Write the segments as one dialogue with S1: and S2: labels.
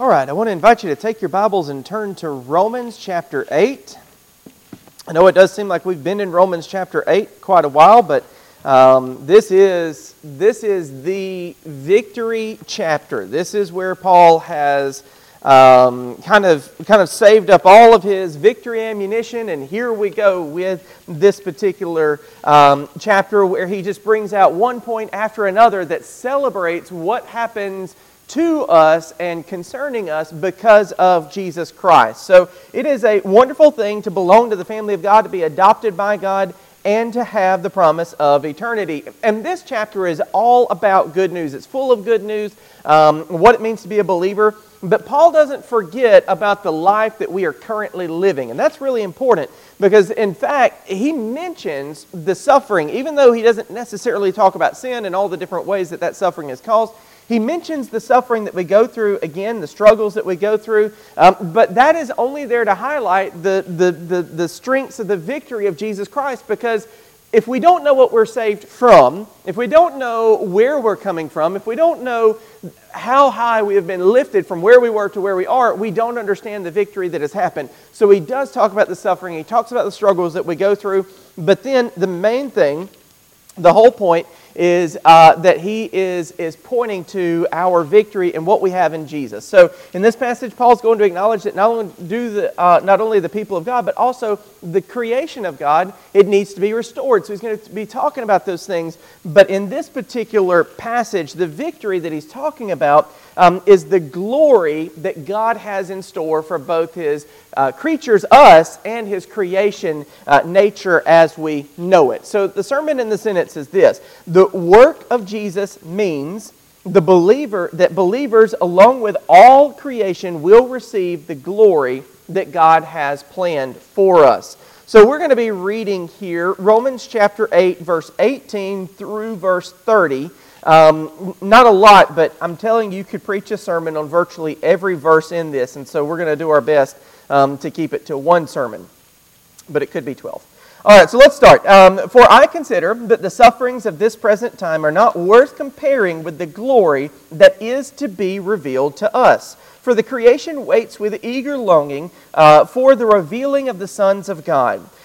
S1: All right, I want to invite you to take your Bibles and turn to Romans chapter 8. I know it does seem like we've been in Romans chapter 8 quite a while, but um, this, is, this is the victory chapter. This is where Paul has um, kind, of, kind of saved up all of his victory ammunition, and here we go with this particular um, chapter where he just brings out one point after another that celebrates what happens to us and concerning us because of Jesus Christ. So it is a wonderful thing to belong to the family of God, to be adopted by God, and to have the promise of eternity. And this chapter is all about good news. It's full of good news, um, what it means to be a believer. But Paul doesn't forget about the life that we are currently living. And that's really important because, in fact, he mentions the suffering, even though he doesn't necessarily talk about sin and all the different ways that that suffering is caused. He mentions the suffering that we go through, again, the struggles that we go through, um, but that is only there to highlight the, the, the, the strengths of the victory of Jesus Christ because if we don't know what we're saved from, if we don't know where we're coming from, if we don't know how high we have been lifted from where we were to where we are, we don't understand the victory that has happened. So he does talk about the suffering, he talks about the struggles that we go through, but then the main thing, the whole point, is uh, that he is, is pointing to our victory and what we have in Jesus. So in this passage, Paul's going to acknowledge that not only, do the, uh, not only the people of God, but also the creation of God, it needs to be restored. So he's going to be talking about those things. But in this particular passage, the victory that he's talking about um, is the glory that God has in store for both his uh, creatures, us, and his creation uh, nature as we know it. So the sermon in the sentence is this The work of Jesus means the believer that believers along with all creation will receive the glory that God has planned for us. So we're going to be reading here Romans chapter 8 verse 18 through verse 30. Um, not a lot, but I'm telling you, you could preach a sermon on virtually every verse in this, and so we're going to do our best um, to keep it to one sermon, but it could be 12. All right, so let's start. Um, For I consider that the sufferings of this present time are not worth comparing with the glory that is to be revealed to us. For the creation waits with eager longing uh, for the revealing of the sons of God.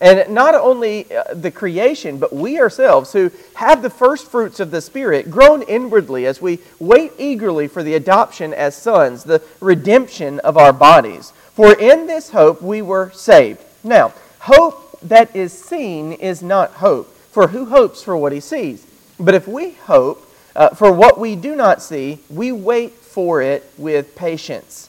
S1: And not only uh, the creation, but we ourselves who have the first fruits of the Spirit groan inwardly as we wait eagerly for the adoption as sons, the redemption of our bodies. For in this hope we were saved. Now, hope that is seen is not hope, for who hopes for what he sees? But if we hope uh, for what we do not see, we wait for it with patience.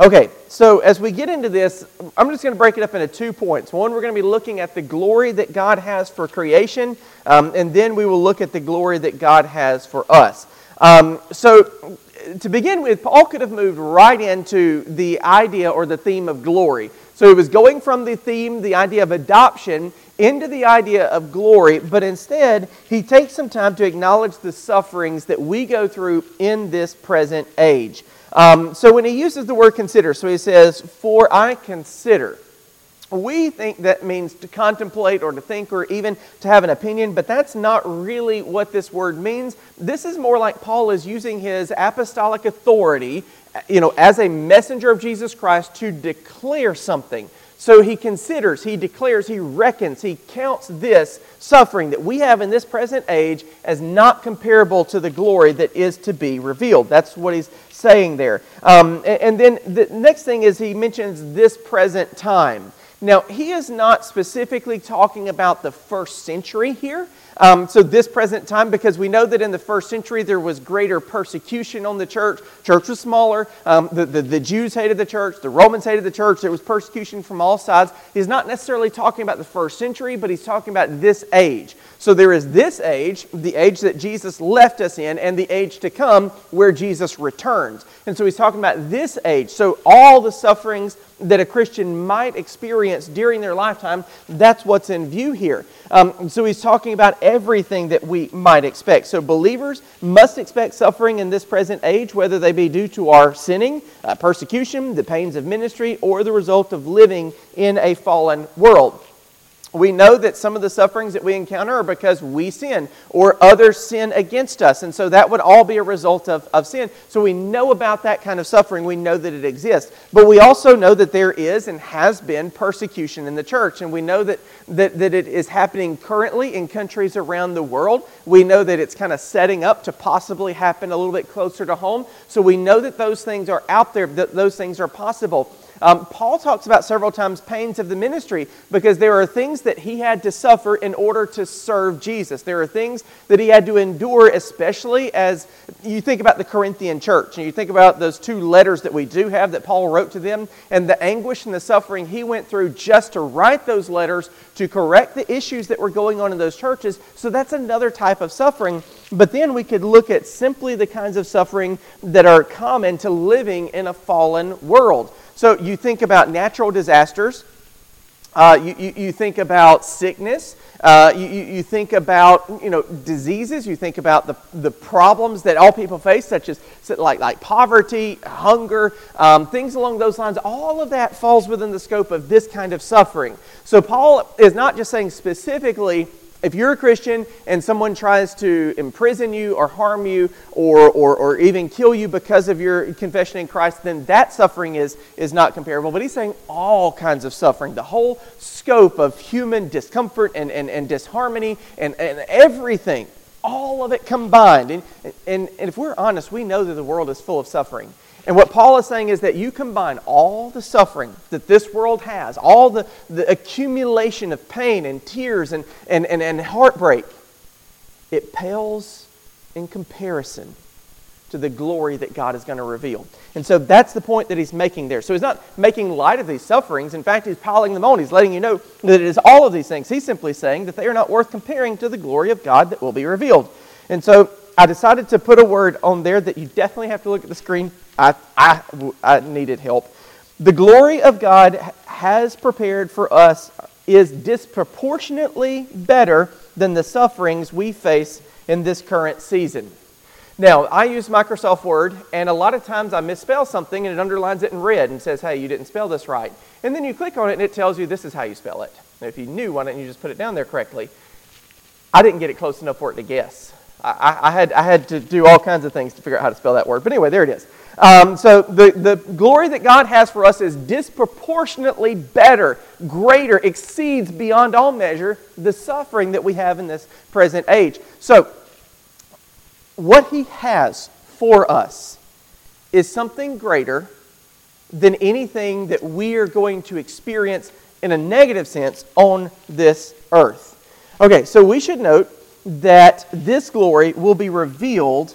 S1: Okay, so as we get into this, I'm just going to break it up into two points. One, we're going to be looking at the glory that God has for creation, um, and then we will look at the glory that God has for us. Um, so, to begin with, Paul could have moved right into the idea or the theme of glory. So, he was going from the theme, the idea of adoption, into the idea of glory, but instead, he takes some time to acknowledge the sufferings that we go through in this present age. Um, so when he uses the word consider, so he says, For I consider. We think that means to contemplate or to think or even to have an opinion, but that's not really what this word means. This is more like Paul is using his apostolic authority you know, as a messenger of Jesus Christ to declare something. So he considers, he declares, he reckons, he counts this suffering that we have in this present age as not comparable to the glory that is to be revealed. That's what he's saying there. Um, and, and then the next thing is he mentions this present time. Now, he is not specifically talking about the first century here. Um, so, this present time, because we know that in the first century there was greater persecution on the church. Church was smaller. Um, the, the, the, Jews hated the church. The Romans hated the church. There was persecution from all sides. He's not necessarily talking about the first century, but he's talking about this age. So, there is this age, the age that Jesus left us in, and the age to come where Jesus returns. And so, he's talking about this age. So, all the sufferings that a Christian might experience during their lifetime, that's what's in view here. Um, so he's talking about everything that we might expect. So believers must expect suffering in this present age, whether they be due to our sinning, uh, persecution, the pains of ministry, or the result of living in a fallen world we know that some of the sufferings that we encounter are because we sin or others sin against us. And so that would all be a result of, of sin. So we know about that kind of suffering. We know that it exists. But we also know that there is and has been persecution in the church. And we know that, that, that it is happening currently in countries around the world. We know that it's kind of setting up to possibly happen a little bit closer to home. So we know that those things are out there, that those things are possible. Um, Paul talks about several times pains of the ministry because there are things that he had to suffer in order to serve Jesus. There are things that he had to endure, especially as you think about the Corinthian church and you think about those two letters that we do have that Paul wrote to them and the anguish and the suffering he went through just to write those letters to correct the issues that were going on in those churches. So that's another type of suffering. But then we could look at simply the kinds of suffering that are common to living in a fallen world. So you think about natural disasters, uh, you, you, you, think about sickness, uh, you, you think about you know, diseases, you think about the, the problems that all people face, such as like, like poverty, hunger, um, things along those lines. All of that falls within the scope of this kind of suffering. So Paul is not just saying specifically if you're a Christian and someone tries to imprison you or harm you or, or, or even kill you because of your confession in Christ, then that suffering is, is not comparable. But he's saying all kinds of suffering, the whole scope of human discomfort and, and, and disharmony and, and everything, all of it combined. And, and, and if we're honest, we know that the world is full of suffering. And what Paul is saying is that you combine all the suffering that this world has, all the, the accumulation of pain and tears and, and, and, and heartbreak, it pales in comparison to the glory that God is going to reveal. And so that's the point that he's making there. So he's not making light of these sufferings. In fact, he's piling them on. He's letting you know that it is all of these things. He's simply saying that they are not worth comparing to the glory of God that will be revealed. And so I decided to put a word on there that you definitely have to look at the screen I, I, I needed help. The glory of God has prepared for us is disproportionately better than the sufferings we face in this current season. Now, I use Microsoft Word, and a lot of times I misspell something and it underlines it in red and says, hey, you didn't spell this right. And then you click on it and it tells you this is how you spell it. If you knew, why don't you just put it down there correctly? I didn't get it close enough for it to guess. I, I, had, I had to do all kinds of things to figure out how to spell that word. But anyway, there it is. Um, so the, the glory that God has for us is disproportionately better, greater, exceeds beyond all measure the suffering that we have in this present age. So, what He has for us is something greater than anything that we are going to experience in a negative sense on this earth. Okay, so we should note that this glory will be revealed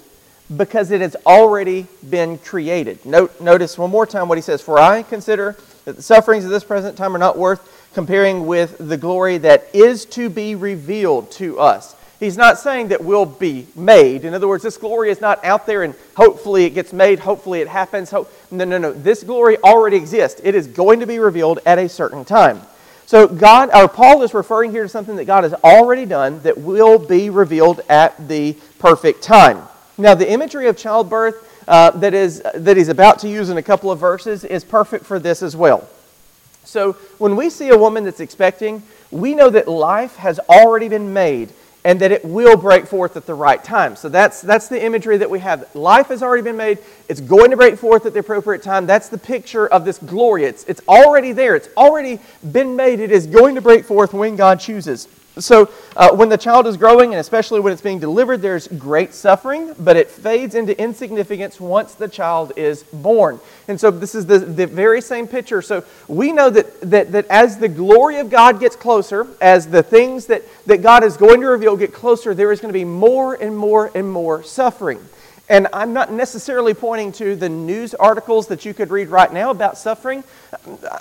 S1: because it has already been created. Note, notice one more time what he says For I consider that the sufferings of this present time are not worth comparing with the glory that is to be revealed to us. He's not saying that we'll be made. In other words, this glory is not out there and hopefully it gets made, hopefully it happens. no, no, no. This glory already exists. It is going to be revealed at a certain time. So God, or Paul is referring here to something that God has already done that will be revealed at the perfect time. Now, the imagery of childbirth uh, that, is, that he's about to use in a couple of verses is perfect for this as well. So, when we see a woman that's expecting, we know that life has already been made and that it will break forth at the right time. So that's, that's the imagery that we have. Life has already been made. It's going to break forth at the appropriate time. That's the picture of this glory. It's, it's already there. It's already been made. It is going to break forth when God chooses. So, uh, when the child is growing, and especially when it's being delivered, there's great suffering, but it fades into insignificance once the child is born. And so, this is the, the very same picture. So, we know that, that, that as the glory of God gets closer, as the things that, that God is going to reveal get closer, there is going to be more and more and more suffering. And I'm not necessarily pointing to the news articles that you could read right now about suffering.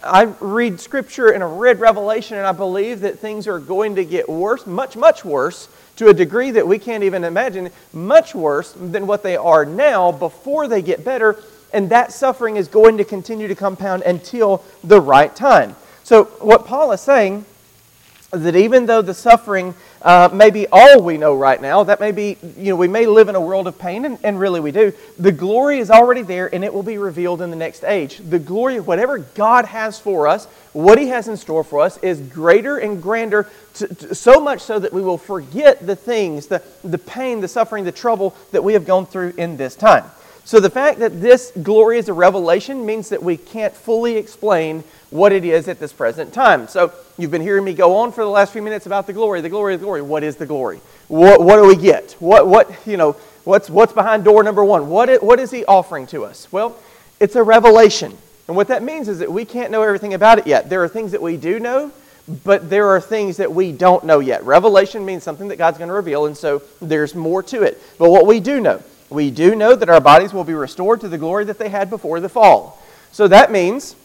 S1: I read scripture and I read Revelation, and I believe that things are going to get worse, much, much worse, to a degree that we can't even imagine, much worse than what they are now before they get better. And that suffering is going to continue to compound until the right time. So, what Paul is saying that even though the suffering uh, may be all we know right now. That may be, you know, we may live in a world of pain, and, and really we do. The glory is already there, and it will be revealed in the next age. The glory of whatever God has for us, what He has in store for us, is greater and grander, to, to, so much so that we will forget the things, the, the pain, the suffering, the trouble that we have gone through in this time. So the fact that this glory is a revelation means that we can't fully explain what it is at this present time. So you've been hearing me go on for the last few minutes about the glory, the glory, the glory. What is the glory? What, what do we get? What, what, you know, what's, what's behind door number one? What what is he offering to us? Well, it's a revelation. And what that means is that we can't know everything about it yet. There are things that we do know, but there are things that we don't know yet. Revelation means something that God's going to reveal, and so there's more to it. But what we do know, we do know that our bodies will be restored to the glory that they had before the fall. So that means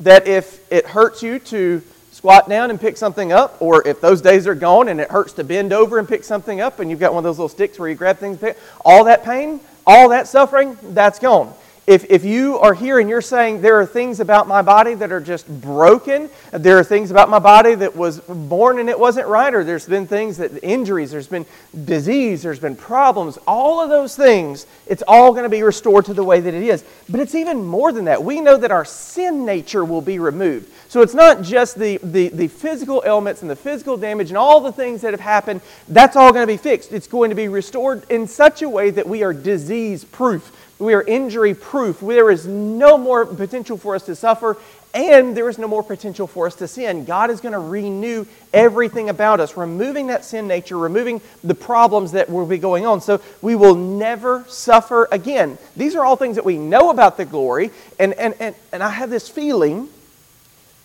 S1: that if it hurts you to squat down and pick something up, or if those days are gone and it hurts to bend over and pick something up, and you've got one of those little sticks where you grab things, all that pain, all that suffering, that's gone if, if you are here and you're saying there are things about my body that are just broken, there are things about my body that was born and it wasn't right, or there's been things that injuries, there's been disease, there's been problems, all of those things, it's all going to be restored to the way that it is. But it's even more than that. We know that our sin nature will be removed. So it's not just the, the, the physical ailments and the physical damage and all the things that have happened, that's all going to be fixed. It's going to be restored in such a way that we are disease proof we are injury proof. There is no more potential for us to suffer, and there is no more potential for us to sin. God is going to renew everything about us, removing that sin nature, removing the problems that will be going on. So we will never suffer again. These are all things that we know about the glory, and, and, and, and I have this feeling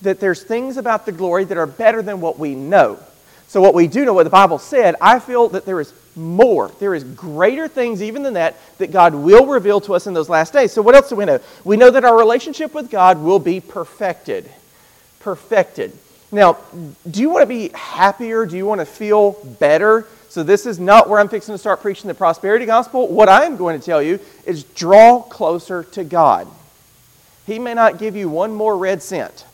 S1: that there's things about the glory that are better than what we know. So, what we do know, what the Bible said, I feel that there is more. There is greater things even than that that God will reveal to us in those last days. So, what else do we know? We know that our relationship with God will be perfected. Perfected. Now, do you want to be happier? Do you want to feel better? So, this is not where I'm fixing to start preaching the prosperity gospel. What I am going to tell you is draw closer to God. He may not give you one more red cent.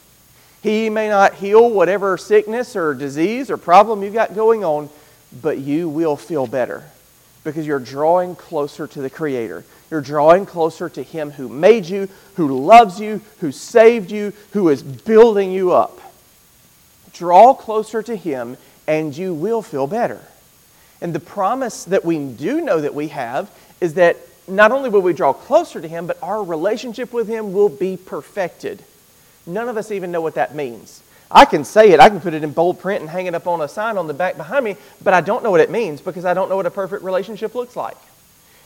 S1: He may not heal whatever sickness or disease or problem you've got going on, but you will feel better because you're drawing closer to the Creator. You're drawing closer to Him who made you, who loves you, who saved you, who is building you up. Draw closer to Him, and you will feel better. And the promise that we do know that we have is that not only will we draw closer to Him, but our relationship with Him will be perfected. None of us even know what that means. I can say it, I can put it in bold print and hang it up on a sign on the back behind me, but I don't know what it means because I don't know what a perfect relationship looks like.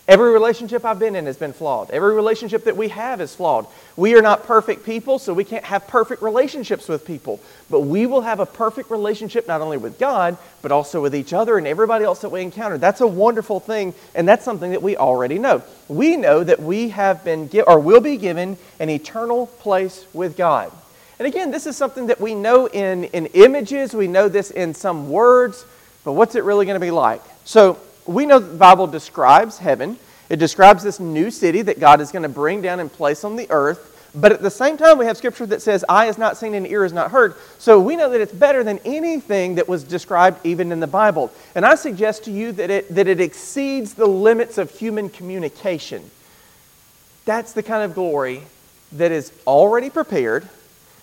S1: Every relationship I've been in has been flawed. Every relationship that we have is flawed. We are not perfect people, so we can't have perfect relationships with people. But we will have a perfect relationship not only with God, but also with each other and everybody else that we encounter. That's a wonderful thing, and that's something that we already know. We know that we have been given or will be given an eternal place with God. And again, this is something that we know in, in images, we know this in some words, but what's it really going to be like? So, we know the Bible describes heaven. It describes this new city that God is going to bring down and place on the earth. But at the same time, we have scripture that says, Eye is not seen and ear is not heard. So we know that it's better than anything that was described even in the Bible. And I suggest to you that it, that it exceeds the limits of human communication. That's the kind of glory that is already prepared,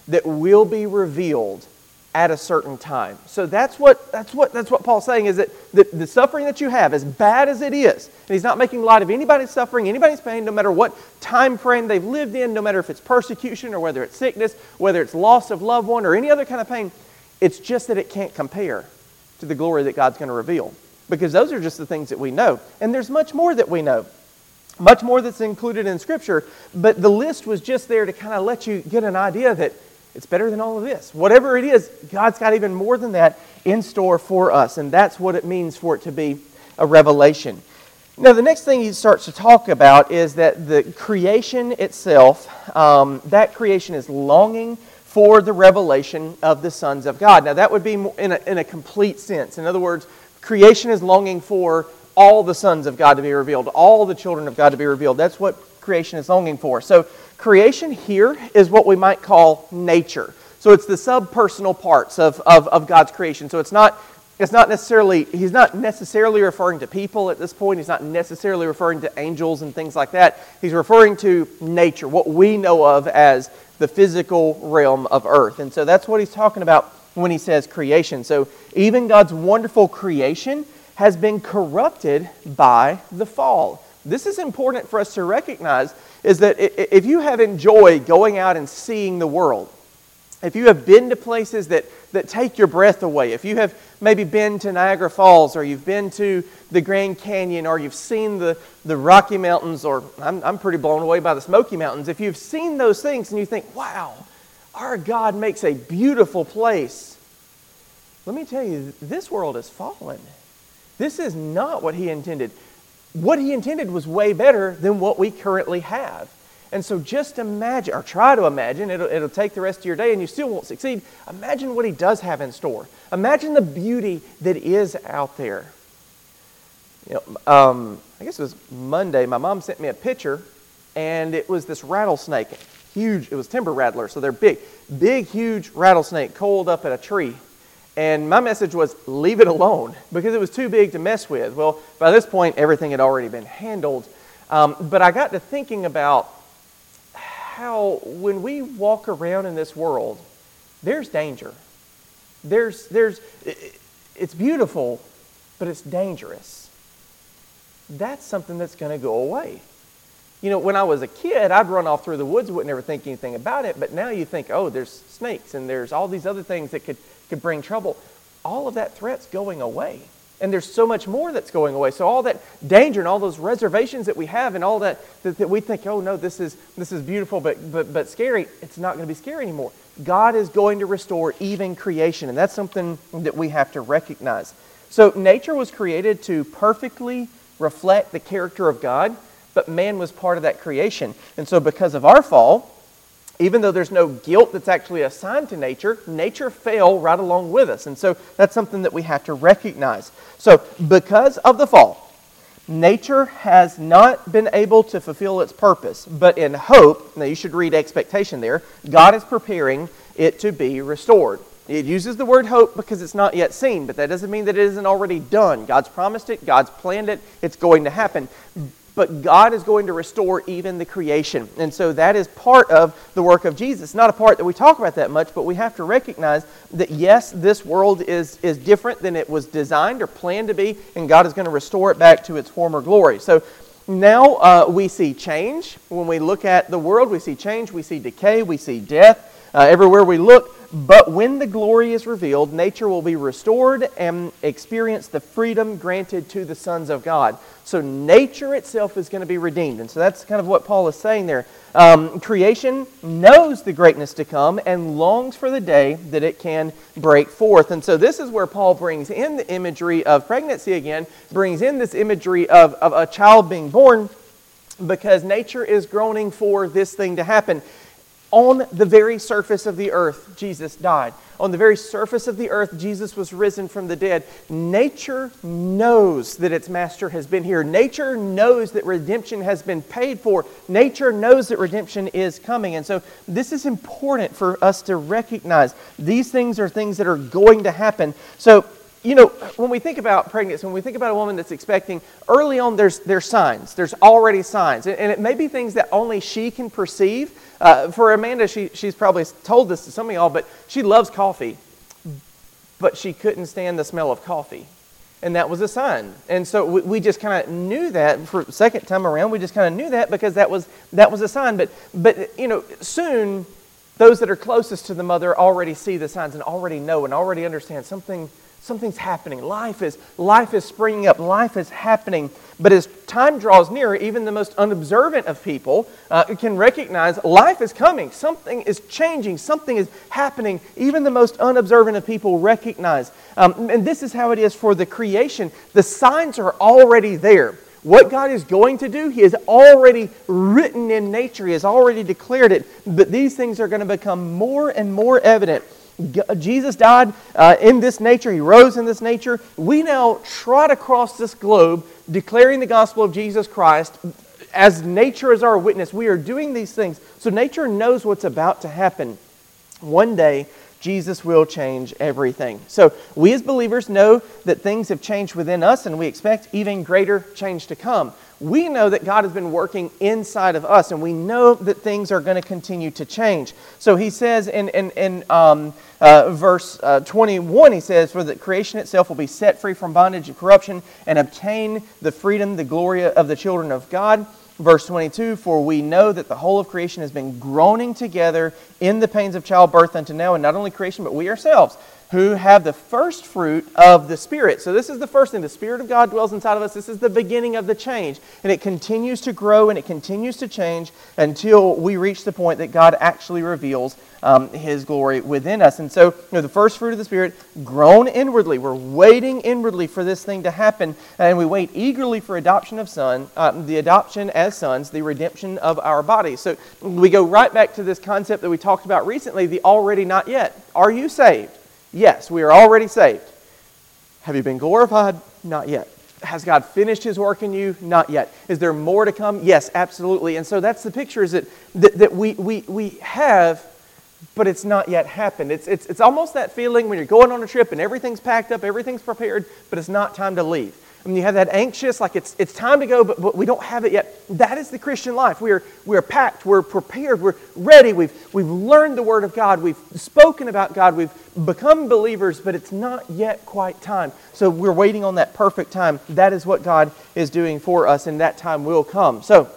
S1: that will be revealed at a certain time. So that's what, that's what, that's what Paul's saying is that the, the suffering that you have, as bad as it is, and he's not making light of anybody's suffering, anybody's pain, no matter what time frame they've lived in, no matter if it's persecution or whether it's sickness, whether it's loss of loved one or any other kind of pain, it's just that it can't compare to the glory that God's going to reveal. Because those are just the things that we know. And there's much more that we know. Much more that's included in Scripture. But the list was just there to kind of let you get an idea that it's better than all of this. Whatever it is, God's got even more than that in store for us. And that's what it means for it to be a revelation. Now, the next thing he starts to talk about is that the creation itself, um, that creation is longing for the revelation of the sons of God. Now, that would be in a, in a complete sense. In other words, creation is longing for all the sons of God to be revealed, all the children of God to be revealed. That's what creation is longing for. So, creation here is what we might call nature. So, it's the subpersonal parts of, of, of God's creation. So, it's not, it's not necessarily, he's not necessarily referring to people at this point. He's not necessarily referring to angels and things like that. He's referring to nature, what we know of as the physical realm of earth. And so, that's what he's talking about when he says creation. So, even God's wonderful creation has been corrupted by the fall. This is important for us to recognize is that if you have enjoyed going out and seeing the world, if you have been to places that, that take your breath away, if you have maybe been to Niagara Falls or you've been to the Grand Canyon or you've seen the, the Rocky Mountains or I'm, I'm pretty blown away by the Smoky Mountains, if you've seen those things and you think, wow, our God makes a beautiful place, let me tell you, this world is fallen. This is not what he intended. What he intended was way better than what we currently have. And so just imagine, or try to imagine, it'll, it'll take the rest of your day and you still won't succeed. Imagine what he does have in store. Imagine the beauty that is out there. You know, um, I guess it was Monday, my mom sent me a picture, and it was this rattlesnake. Huge, it was timber rattler, so they're big. Big, huge rattlesnake coiled up at a tree. And my message was leave it alone because it was too big to mess with. Well, by this point, everything had already been handled. Um, but I got to thinking about how when we walk around in this world, there's danger. There's, there's, it's beautiful, but it's dangerous. That's something that's going to go away. You know, when I was a kid, I'd run off through the woods, wouldn't ever think anything about it. But now you think, oh, there's snakes and there's all these other things that could could bring trouble. All of that threat's going away. And there's so much more that's going away. So all that danger and all those reservations that we have and all that that, that we think, oh no, this is this is beautiful but, but but scary, it's not going to be scary anymore. God is going to restore even creation, and that's something that we have to recognize. So nature was created to perfectly reflect the character of God, but man was part of that creation. And so because of our fall, even though there's no guilt that's actually assigned to nature, nature fell right along with us. And so that's something that we have to recognize. So, because of the fall, nature has not been able to fulfill its purpose, but in hope, now you should read expectation there, God is preparing it to be restored. It uses the word hope because it's not yet seen, but that doesn't mean that it isn't already done. God's promised it, God's planned it, it's going to happen but God is going to restore even the creation. And so that is part of the work of Jesus. Not a part that we talk about that much, but we have to recognize that yes, this world is, is different than it was designed or planned to be, and God is going to restore it back to its former glory. So now uh, we see change. When we look at the world, we see change, we see decay, we see death. Uh, everywhere we look, but when the glory is revealed, nature will be restored and experience the freedom granted to the sons of God. So nature itself is going to be redeemed. And so that's kind of what Paul is saying there. Um, creation knows the greatness to come and longs for the day that it can break forth. And so this is where Paul brings in the imagery of pregnancy again, brings in this imagery of, of a child being born because nature is groaning for this thing to happen. On the very surface of the earth, Jesus died. On the very surface of the earth, Jesus was risen from the dead. Nature knows that its master has been here. Nature knows that redemption has been paid for. Nature knows that redemption is coming. And so, this is important for us to recognize. These things are things that are going to happen. So, you know, when we think about pregnancy, when we think about a woman that's expecting, early on there's, there's signs. There's already signs. And it may be things that only she can perceive. Uh, for Amanda, she, she's probably told this to some of y'all, but she loves coffee. but she couldn't stand the smell of coffee. And that was a sign. And so we, we just kind of knew that for second time around. We just kind of knew that because that was, that was a sign. But, but, you know, soon those that are closest to the mother already see the signs and already know and already understand something something's happening. Life is life is springing up. Life is happening. But as time draws nearer even the most unobservant of people uh, can recognize life is coming. Something is changing. Something is happening. Even the most unobservant of people recognize. Um, and this is how it is for the creation. The signs are already there. What God is going to do, He has already written in nature, He has already declared it, but these things are going to become more and more evident. Jesus died uh, in this nature, He rose in this nature. We now trot across this globe declaring the gospel of Jesus Christ as nature is our witness. We are doing these things. So nature knows what's about to happen. One day, Jesus will change everything. So, we as believers know that things have changed within us, and we expect even greater change to come. We know that God has been working inside of us, and we know that things are going to continue to change. So, he says in, in, in um, uh, verse uh, 21, he says, For the creation itself will be set free from bondage and corruption and obtain the freedom, the glory of the children of God. Verse 22 For we know that the whole of creation has been groaning together in the pains of childbirth unto now, and not only creation, but we ourselves who have the first fruit of the Spirit. So, this is the first thing. The Spirit of God dwells inside of us. This is the beginning of the change. And it continues to grow and it continues to change until we reach the point that God actually reveals um, His glory within us. And so, you know, the first fruit of the Spirit, groan inwardly. We're waiting inwardly for this thing to happen. And we wait eagerly for adoption of son, uh, the adoption as sons, the redemption of our bodies. So, we go right back to this concept that we talked about recently the already not yet. Are you saved? Yes, we are already saved. Have you been glorified? Not yet. Has God finished his work in you? Not yet. Is there more to come? Yes, absolutely. And so that's the picture is that, that, that we, we, we have, but it's not yet happened. It's, it's, it's almost that feeling when you're going on a trip and everything's packed up, everything's prepared, but it's not time to leave and you have that anxious, like it's, it's time to go, but, but we don't have it yet. That is the Christian life. We are, we are packed, we're prepared, we're ready, we've, we've learned the Word of God, we've spoken about God, we've become believers, but it's not yet quite time. So we're waiting on that perfect time. That is what God is doing for us, and that time will come. So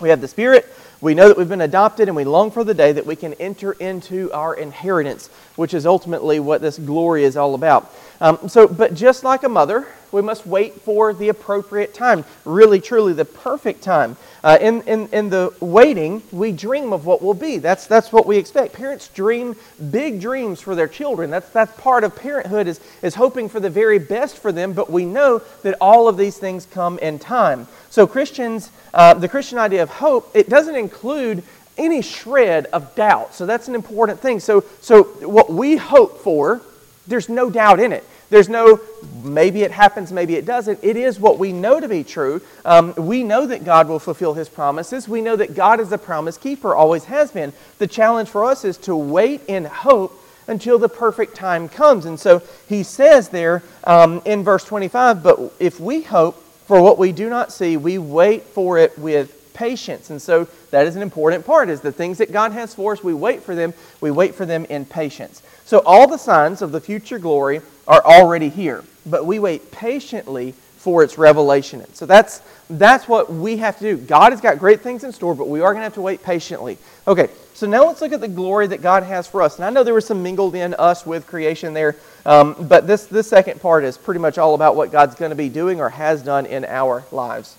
S1: we have the Spirit. We know that we've been adopted and we long for the day that we can enter into our inheritance, which is ultimately what this glory is all about. Um, so, but just like a mother, we must wait for the appropriate time, really, truly, the perfect time. Uh, in, in, in the waiting, we dream of what will be. That's, that's what we expect. Parents dream big dreams for their children. That's, that's part of parenthood is, is hoping for the very best for them, but we know that all of these things come in time. So Christians, uh, the Christian idea of hope, it doesn't include any shred of doubt. So that's an important thing. So, so what we hope for, there's no doubt in it. There's no maybe it happens, maybe it doesn't. It is what we know to be true. Um, we know that God will fulfill his promises. We know that God is a promise keeper, always has been. The challenge for us is to wait in hope until the perfect time comes. And so he says there um, in verse 25, but if we hope for what we do not see, we wait for it with patience. And so that is an important part is the things that God has for us, we wait for them, we wait for them in patience. So all the signs of the future glory are already here, but we wait patiently for its revelation. So that's that's what we have to do. God has got great things in store, but we are going to have to wait patiently. Okay, so now let's look at the glory that God has for us. And I know there was some mingled in us with creation there, um, but this, this second part is pretty much all about what God's going to be doing or has done in our lives.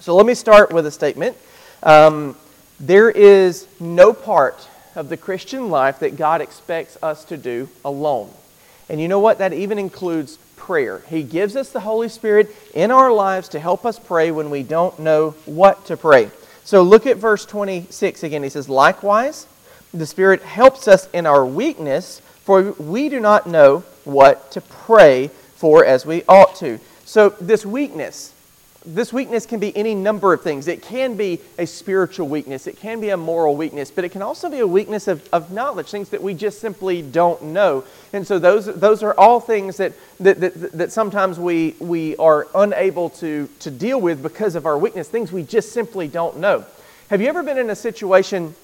S1: So let me start with a statement. Um, there is no part of the Christian life that God expects us to do alone. And you know what? That even includes prayer. He gives us the Holy Spirit in our lives to help us pray when we don't know what to pray. So look at verse 26 again. He says, Likewise, the Spirit helps us in our weakness, for we do not know what to pray for as we ought to. So, this weakness, this weakness can be any number of things. It can be a spiritual weakness, it can be a moral weakness, but it can also be a weakness of, of knowledge, things that we just simply don't know. And so those, those are all things that, that, that, that sometimes we, we are unable to, to deal with because of our weakness, things we just simply don't know. Have you ever been in a situation,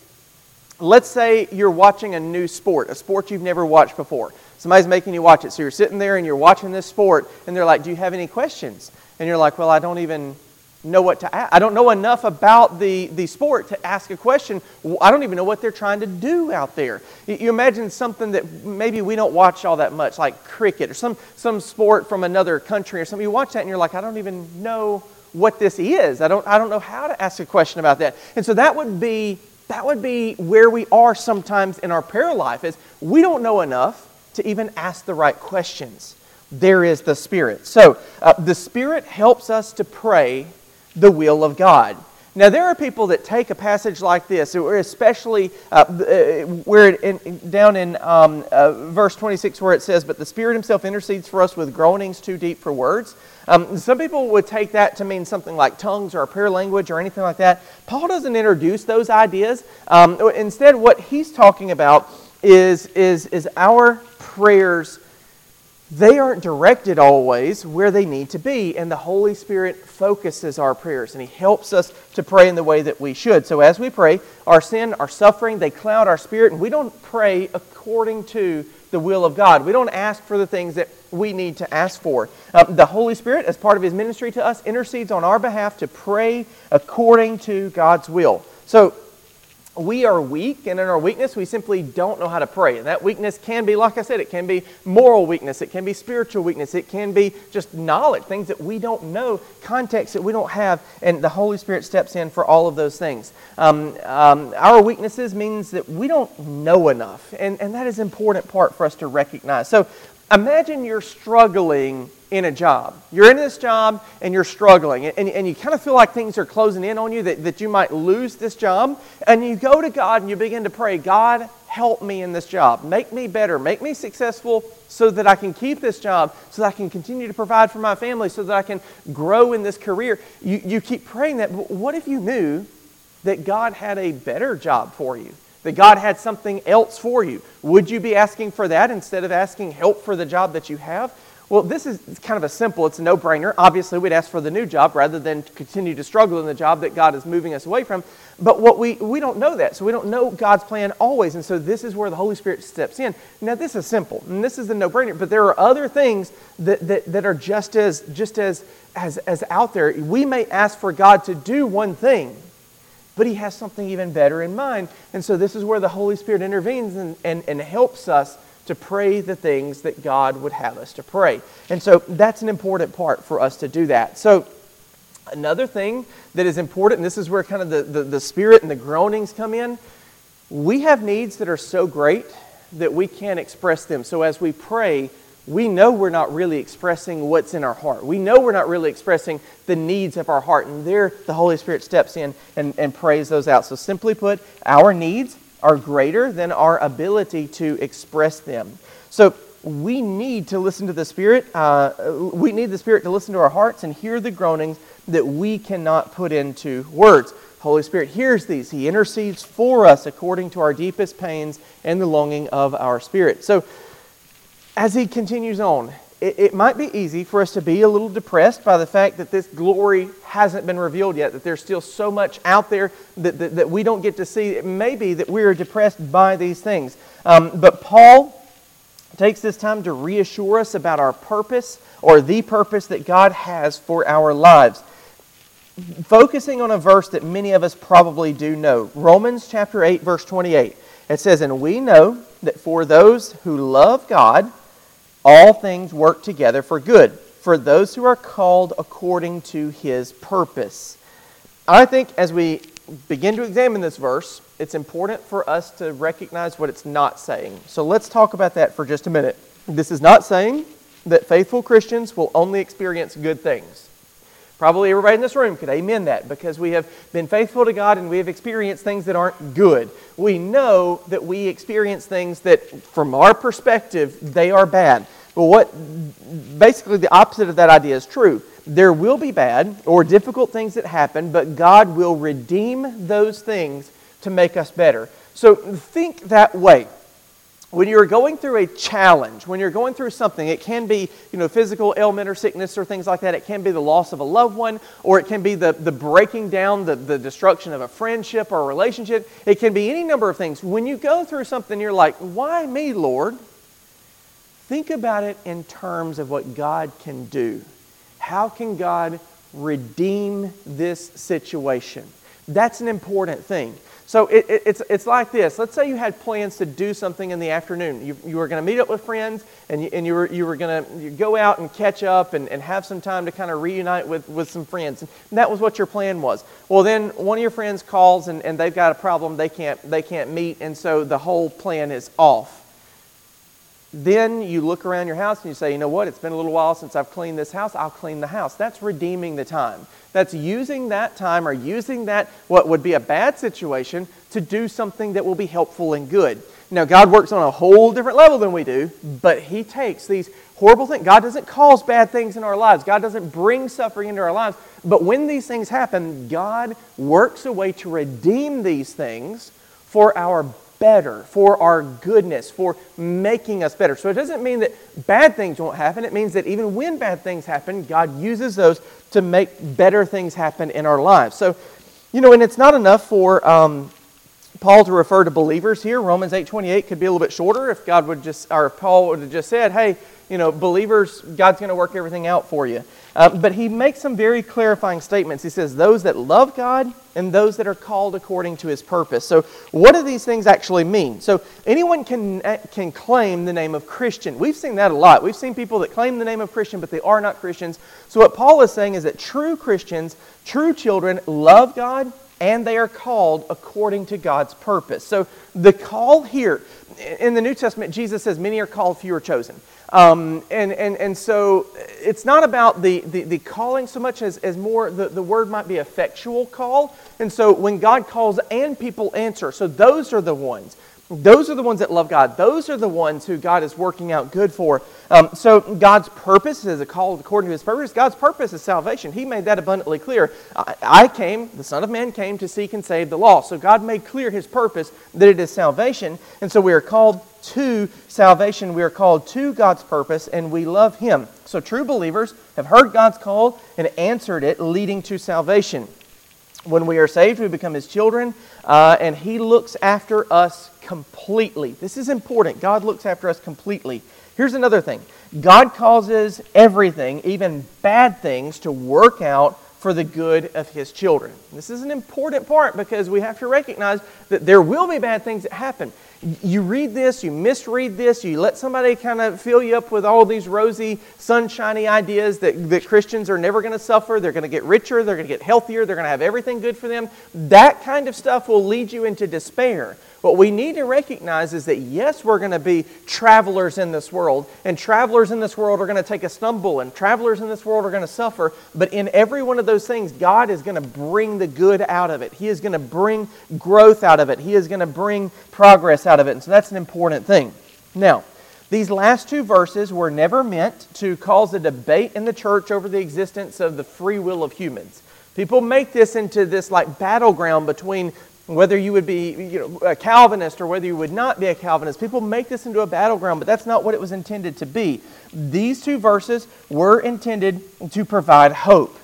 S1: let's say you're watching a new sport, a sport you've never watched before? Somebody's making you watch it. So you're sitting there and you're watching this sport, and they're like, Do you have any questions? And you're like, Well, I don't even know what to ask. I don't know enough about the, the sport to ask a question. I don't even know what they're trying to do out there. You imagine something that maybe we don't watch all that much, like cricket or some, some sport from another country or something. You watch that and you're like, I don't even know what this is. I don't, I don't know how to ask a question about that. And so that would be that would be where we are sometimes in our prayer life is we don't know enough to even ask the right questions. There is the Spirit. So uh, the Spirit helps us to pray the will of God. Now, there are people that take a passage like this, especially uh, uh where in, down in um, uh, verse 26, where it says, But the Spirit Himself intercedes for us with groanings too deep for words. Um, some people would take that to mean something like tongues or a prayer language or anything like that. Paul doesn't introduce those ideas. Um, instead, what he's talking about is, is, is our prayers they aren't directed always where they need to be, and the Holy Spirit focuses our prayers and He helps us to pray in the way that we should. So, as we pray, our sin, our suffering, they cloud our spirit, and we don't pray according to the will of God. We don't ask for the things that we need to ask for. Um, the Holy Spirit, as part of His ministry to us, intercedes on our behalf to pray according to God's will. So, we are weak, and in our weakness, we simply don't know how to pray. And that weakness can be, like I said, it can be moral weakness, it can be spiritual weakness, it can be just knowledge, things that we don't know, context that we don't have, and the Holy Spirit steps in for all of those things. Um, um, our weaknesses means that we don't know enough, and, and that is an important part for us to recognize. So imagine you're struggling in a job. You're in this job and you're struggling, and, and you kind of feel like things are closing in on you, that, that you might lose this job. And you go to God and you begin to pray, God, help me in this job. Make me better. Make me successful so that I can keep this job, so that I can continue to provide for my family, so that I can grow in this career. You, you keep praying that. But what if you knew that God had a better job for you? That God had something else for you? Would you be asking for that instead of asking help for the job that you have? Well, this is kind of a simple, it's a no brainer. Obviously, we'd ask for the new job rather than continue to struggle in the job that God is moving us away from. But what we, we don't know that. So we don't know God's plan always. And so this is where the Holy Spirit steps in. Now, this is simple, and this is a no brainer. But there are other things that, that, that are just, as, just as, as, as out there. We may ask for God to do one thing, but He has something even better in mind. And so this is where the Holy Spirit intervenes and, and, and helps us to pray the things that God would have us to pray. And so that's an important part for us to do that. So, another thing that is important, and this is where kind of the, the, the spirit and the groanings come in, we have needs that are so great that we can't express them. So, as we pray, we know we're not really expressing what's in our heart. We know we're not really expressing the needs of our heart. And there, the Holy Spirit steps in and, and prays those out. So, simply put, our needs are greater than our ability to express them. So we need to listen to the Spirit. Uh, we need the Spirit to listen to our hearts and hear the groanings that we cannot put into words. Holy Spirit hears these. He intercedes for us according to our deepest pains and the longing of our spirit. So, as he continues on, it, it might be easy for us to be a little depressed by the fact that this glory hasn't been revealed yet, that there's still so much out there that, that, that we don't get to see. It may be that we are depressed by these things. Um, but Paul takes this time to reassure us about our purpose or the purpose that God has for our lives. Focusing on a verse that many of us probably do know Romans chapter 8, verse 28. It says, And we know that for those who love God, all things work together for good for those who are called according to his purpose. I think as we begin to examine this verse, it's important for us to recognize what it's not saying. So let's talk about that for just a minute. This is not saying that faithful Christians will only experience good things. Probably everybody in this room could amen that because we have been faithful to God and we have experienced things that aren't good. We know that we experience things that, from our perspective, they are bad. But what basically the opposite of that idea is true. There will be bad or difficult things that happen, but God will redeem those things to make us better. So think that way when you're going through a challenge, when you're going through something, it can be you know, physical ailment or sickness or things like that. It can be the loss of a loved one, or it can be the, the breaking down, the, the destruction of a friendship or a relationship. It can be any number of things. When you go through something, you're like, why me, Lord? think about it in terms of what God can do. How can God redeem this situation? That's an important thing. So it, it, it's, it's like this. Let's say you had plans to do something in the afternoon. You, you were going to meet up with friends and you, and you were, you were going to go out and catch up and, and have some time to kind of reunite with, with some friends. And that was what your plan was. Well, then one of your friends calls and, and they've got a problem. They can't, they can't meet, and so the whole plan is off. Then you look around your house and you say, you know what, it's been a little while since I've cleaned this house, I'll clean the house. That's redeeming the time. That's using that time or using that, what would be a bad situation, to do something that will be helpful and good. Now, God works on a whole different level than we do, but He takes these horrible things. God doesn't cause bad things in our lives, God doesn't bring suffering into our lives. But when these things happen, God works a way to redeem these things for our better, for our goodness, for making us better. So it doesn't mean that bad things won't happen. It means that even when bad things happen, God uses those to make better things happen in our lives. So, you know, and it's not enough for um, Paul to refer to believers here. Romans 8:28 could be a little bit shorter if God would just, or Paul would have just said, "Hey, you know, believers, God's going to work everything out for you." Uh, but he makes some very clarifying statements. He says, "Those that love God and those that are called according to His purpose." So, what do these things actually mean? So, anyone can uh, can claim the name of Christian. We've seen that a lot. We've seen people that claim the name of Christian, but they are not Christians. So, what Paul is saying is that true Christians, true children, love God and they are called according to God's purpose. So the call here, in the New Testament, Jesus says, Many are called, few are chosen. Um, and, and, and so it's not about the, the, the, calling so much as, as more, the, the word might be effectual call. And so when God calls and people answer, so those are the ones. Those are the ones that love God. Those are the ones who God is working out good for. Um, so God's purpose is a call according to his purpose. God's purpose is salvation. He made that abundantly clear. I, I came, the Son of Man came to seek and save the lost. So God made clear his purpose that it is salvation. And so we are called to salvation. We are called to God's purpose and we love him. So true believers have heard God's call and answered it, leading to salvation. When we are saved, we become his children, uh, and he looks after us completely. This is important. God looks after us completely. Here's another thing God causes everything, even bad things, to work out for the good of his children. This is an important part because we have to recognize that there will be bad things that happen you read this, you misread this, you let somebody kind of fill you up with all these rosy, sunshiny ideas that, that Christians are never going to suffer, they're going to get richer, they're going to get healthier, they're going to have everything good for them. That kind of stuff will lead you into despair. What we need to recognize is that yes, we're going to be travelers in this world, and travelers in this world are going to take a stumble, and travelers in this world are going to suffer. But in every one of those things, God is going to bring the good out of it. He is going to bring growth out of it. He is going to bring progress out of it. And so that's an important thing. Now, these last two verses were never meant to cause a debate in the church over the existence of the free will of humans. People make this into this like battleground between whether you would be you know, a Calvinist or whether you would not be a Calvinist. People make this into a battleground, but that's not what it was intended to be. These two verses were intended to provide hope.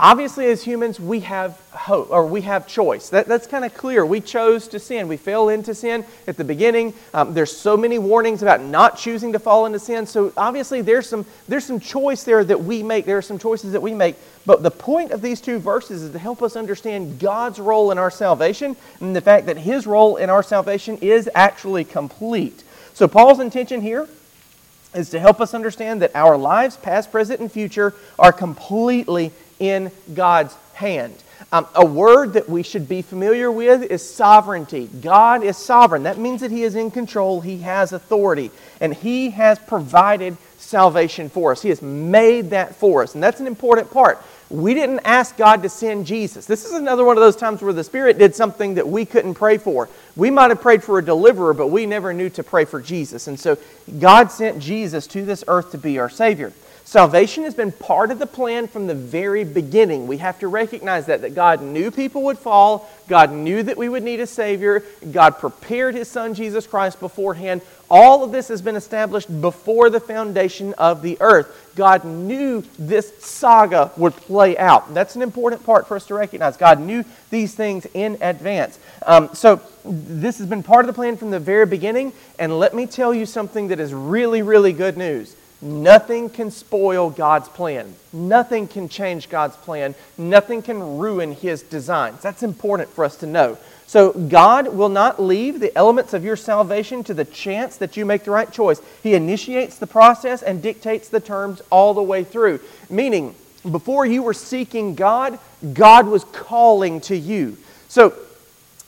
S1: Obviously, as humans, we have hope or we have choice. That, that's kind of clear. We chose to sin. We fell into sin at the beginning. Um, there's so many warnings about not choosing to fall into sin. So obviously, there's some there's some choice there that we make. There are some choices that we make. But the point of these two verses is to help us understand God's role in our salvation and the fact that His role in our salvation is actually complete. So Paul's intention here is to help us understand that our lives, past, present, and future, are completely in God's hand. Um, a word that we should be familiar with is sovereignty. God is sovereign. That means that He is in control, He has authority, and He has provided salvation for us. He has made that for us, and that's an important part. We didn't ask God to send Jesus. This is another one of those times where the Spirit did something that we couldn't pray for. We might have prayed for a deliverer, but we never knew to pray for Jesus. And so God sent Jesus to this earth to be our Savior. Salvation has been part of the plan from the very beginning. We have to recognize that, that God knew people would fall. God knew that we would need a Savior. God prepared His Son, Jesus Christ, beforehand. All of this has been established before the foundation of the earth. God knew this saga would play out. That's an important part for us to recognize. God knew these things in advance. Um, so, this has been part of the plan from the very beginning. And let me tell you something that is really, really good news. Nothing can spoil God's plan. Nothing can change God's plan. Nothing can ruin His designs. That's important for us to know. So, God will not leave the elements of your salvation to the chance that you make the right choice. He initiates the process and dictates the terms all the way through. Meaning, before you were seeking God, God was calling to you. So,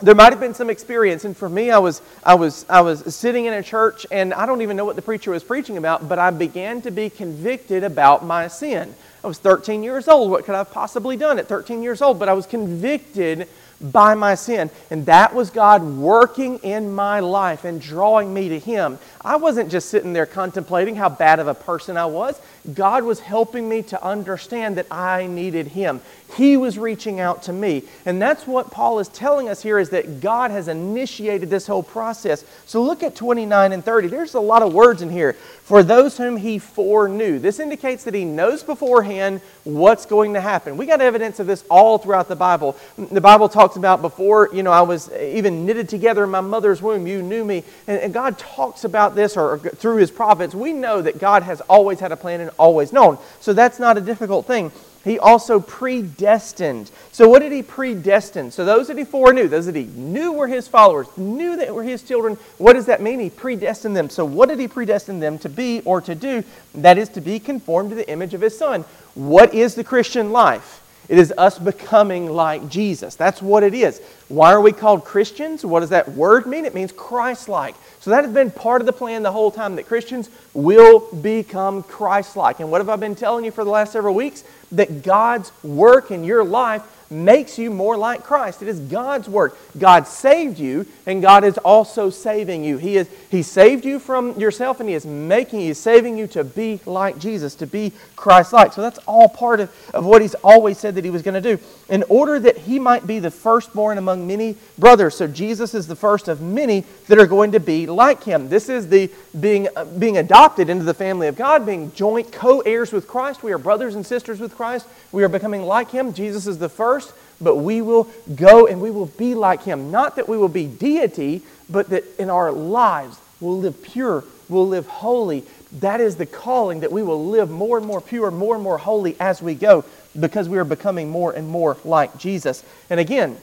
S1: there might have been some experience and for me I was, I, was, I was sitting in a church and i don't even know what the preacher was preaching about but i began to be convicted about my sin i was 13 years old what could i have possibly done at 13 years old but i was convicted by my sin. And that was God working in my life and drawing me to Him. I wasn't just sitting there contemplating how bad of a person I was. God was helping me to understand that I needed Him. He was reaching out to me. And that's what Paul is telling us here is that God has initiated this whole process. So look at 29 and 30. There's a lot of words in here. For those whom he foreknew. This indicates that he knows beforehand what's going to happen. We got evidence of this all throughout the Bible. The Bible talks about before, you know, I was even knitted together in my mother's womb, you knew me. And, God talks about this or, through his prophets. We know that God has always had a plan and always known. So that's not a difficult thing he also predestined. So, what did he predestine? So, those that he foreknew, those that he knew were his followers, knew that were his children, what does that mean? He predestined them. So, what did he predestine them to be or to do? That is to be conformed to the image of his son. What is the Christian life? It is us becoming like Jesus. That's what it is. Why are we called Christians? What does that word mean? It means Christ like. So that has been part of the plan the whole time that Christians will become Christ like. And what have I been telling you for the last several weeks? That God's work in your life makes you more like Christ. It is God's work. God saved you, and God is also saving you. He, is, he saved you from yourself, and He is making, is saving you to be like Jesus, to be Christ like. So that's all part of, of what He's always said that He was going to do. In order that He might be the firstborn among many brothers. So Jesus is the first of many that are going to be like Him. This is the being, uh, being adopted into the family of God, being joint co heirs with Christ. We are brothers and sisters with Christ. We are becoming like Him. Jesus is the first first, but we will go and we will be like him. Not that we will be deity, but that in our lives we'll live pure, we'll live holy. That is the calling that we will live more and more pure, more and more holy as we go because we are becoming more and more like Jesus. And again,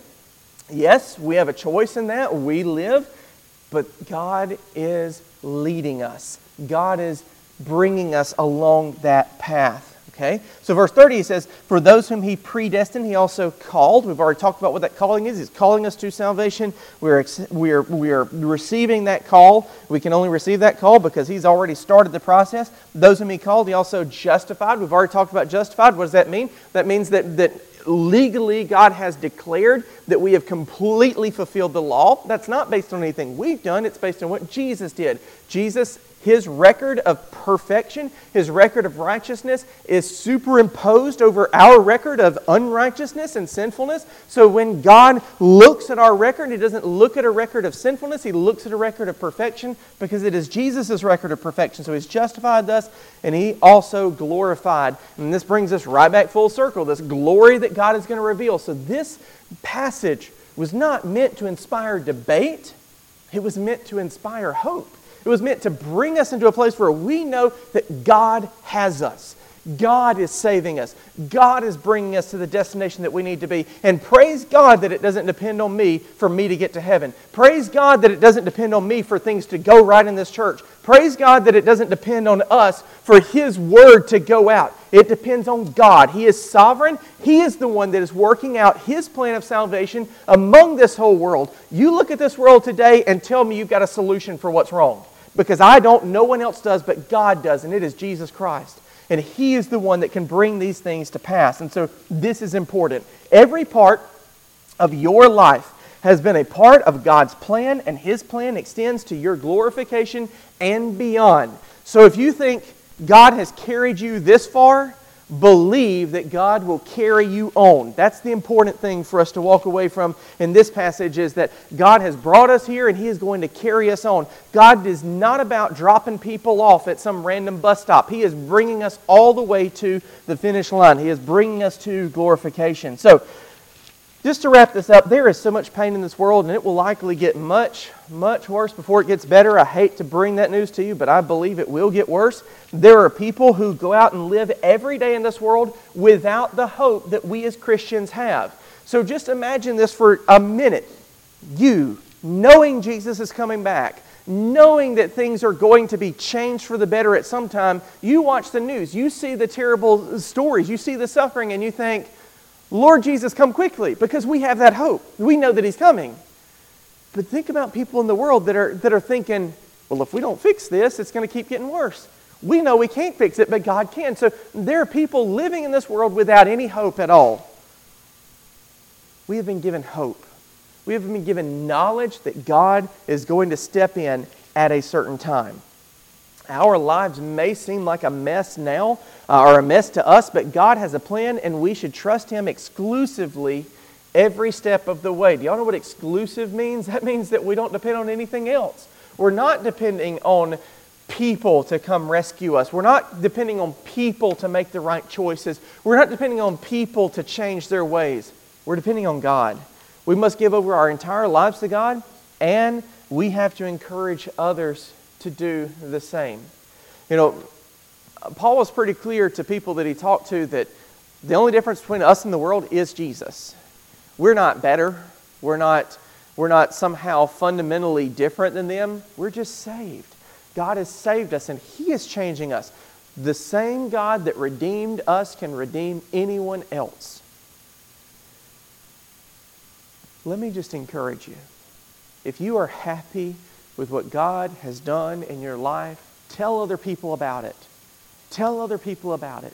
S1: yes, we have a choice in that. We live, but God is leading us. God is bringing us along that path. Okay? So, verse 30 he says, For those whom he predestined, he also called. We've already talked about what that calling is. He's calling us to salvation. We're, we're, we're receiving that call. We can only receive that call because he's already started the process. Those whom he called, he also justified. We've already talked about justified. What does that mean? That means that, that legally God has declared that we have completely fulfilled the law. That's not based on anything we've done, it's based on what Jesus did. Jesus his record of perfection, his record of righteousness is superimposed over our record of unrighteousness and sinfulness. So when God looks at our record, he doesn't look at a record of sinfulness, he looks at a record of perfection because it is Jesus' record of perfection. So he's justified us and he also glorified. And this brings us right back full circle this glory that God is going to reveal. So this passage was not meant to inspire debate, it was meant to inspire hope. It was meant to bring us into a place where we know that God has us. God is saving us. God is bringing us to the destination that we need to be. And praise God that it doesn't depend on me for me to get to heaven. Praise God that it doesn't depend on me for things to go right in this church. Praise God that it doesn't depend on us for His word to go out. It depends on God. He is sovereign. He is the one that is working out His plan of salvation among this whole world. You look at this world today and tell me you've got a solution for what's wrong because I don't, no one else does, but God does, and it is Jesus Christ. And He is the one that can bring these things to pass. And so this is important. Every part of your life has been a part of God's plan, and His plan extends to your glorification and beyond. So if you think, God has carried you this far, believe that God will carry you on. That's the important thing for us to walk away from in this passage is that God has brought us here and He is going to carry us on. God is not about dropping people off at some random bus stop. He is bringing us all the way to the finish line. He is bringing us to glorification. So, just to wrap this up, there is so much pain in this world, and it will likely get much, much worse before it gets better. I hate to bring that news to you, but I believe it will get worse. There are people who go out and live every day in this world without the hope that we as Christians have. So just imagine this for a minute. You, knowing Jesus is coming back, knowing that things are going to be changed for the better at some time, you watch the news, you see the terrible stories, you see the suffering, and you think, Lord Jesus, come quickly, because we have that hope. We know that He's coming. But think about people in the world that are, that are thinking, well, if we don't fix this, it's going to keep getting worse. We know we can't fix it, but God can. So there are people living in this world without any hope at all. We have been given hope. We have been given knowledge that God is going to step in at a certain time. Our lives may seem like a mess now, uh, or a mess to us, but God has a plan and we should trust Him exclusively every step of the way. Do y'all know what exclusive means? That means that we don't depend on anything else. We're not depending on people to come rescue us. We're not depending on people to make the right choices. We're not depending on people to change their ways. We're depending on God. We must give over our entire lives to God, and we have to encourage others to do the same. You know, Paul was pretty clear to people that he talked to that the only difference between us and the world is Jesus. We're not better. We're not, we're not somehow fundamentally different than them. We're just saved. God has saved us and He is changing us. The same God that redeemed us can redeem anyone else. Let me just encourage you. If you are happy with what God has done in your life, tell other people about it. Tell other people about it.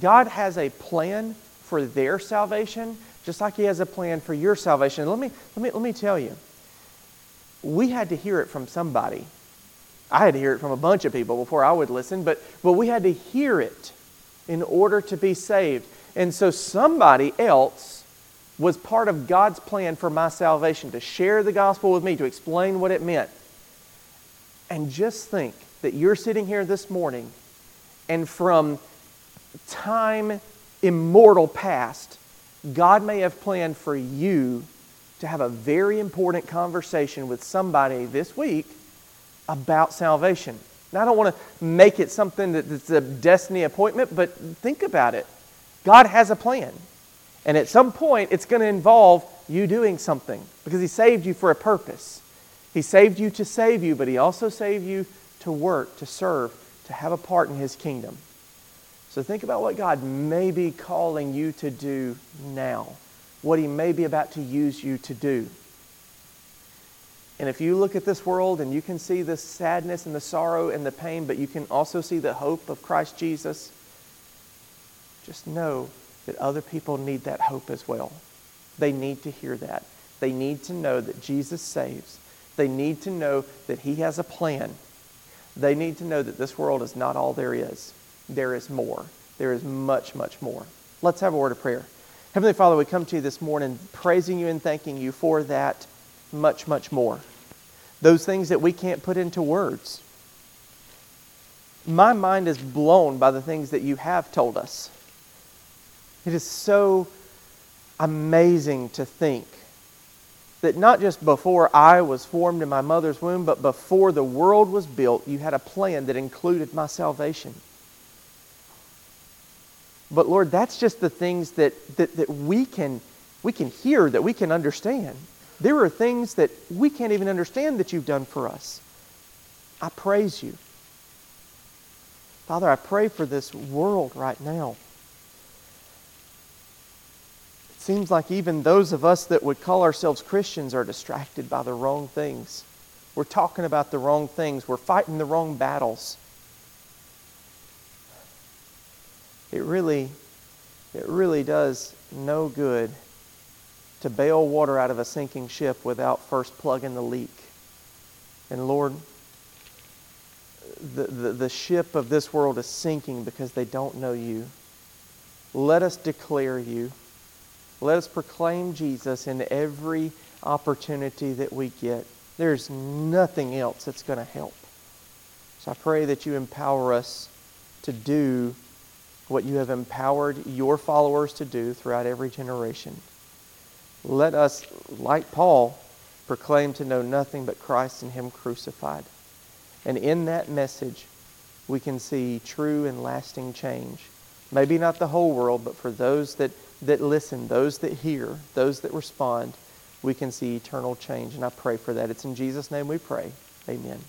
S1: God has a plan for their salvation, just like He has a plan for your salvation. Let me, let me, let me tell you, we had to hear it from somebody. I had to hear it from a bunch of people before I would listen, but, but we had to hear it in order to be saved. And so somebody else was part of God's plan for my salvation to share the gospel with me, to explain what it meant. And just think that you're sitting here this morning and from time immortal past, God may have planned for you to have a very important conversation with somebody this week about salvation. Now, I don't want to make it something that's a destiny appointment, but think about it. God has a plan. And at some point, it's going to involve you doing something because He saved you for a purpose. He saved you to save you, but He also saved you to work, to serve, to have a part in His kingdom. So think about what God may be calling you to do now, what He may be about to use you to do. And if you look at this world and you can see the sadness and the sorrow and the pain, but you can also see the hope of Christ Jesus, just know that other people need that hope as well. They need to hear that. They need to know that Jesus saves. They need to know that He has a plan they need to know that this world is not all there is. There is more. There is much, much more. Let's have a word of prayer. Heavenly Father, we come to you this morning praising you and thanking you for that much, much more. Those things that we can't put into words. My mind is blown by the things that you have told us. It is so amazing to think that not just before I was formed in my mother's womb, but before the world was built, you had a plan that included my salvation. But Lord, that's just the things that, that, that we, can, we can hear, that we can understand. There are things that we can't even understand that you've done for us. I praise you. Father, I pray for this world right now It seems like even those of us that would call ourselves Christians are distracted by the wrong things. We're talking about the wrong things. We're fighting the wrong battles. It really, it really does no good to bail water out of a sinking ship without first plugging the leak. And Lord, the, the, the ship of this world is sinking because they don't know you. Let us declare you. Let us proclaim Jesus in every opportunity that we get. There's nothing else that's going to help. So I pray that you empower us to do what you have empowered your followers to do throughout every generation. Let us, like Paul, proclaim to know nothing but Christ and Him crucified. And in that message, we can see true and lasting change. Maybe not the whole world, but for those that, that listen, those that hear, those that respond, we can see eternal change. And I pray for that. It's in Jesus' name we pray. Amen.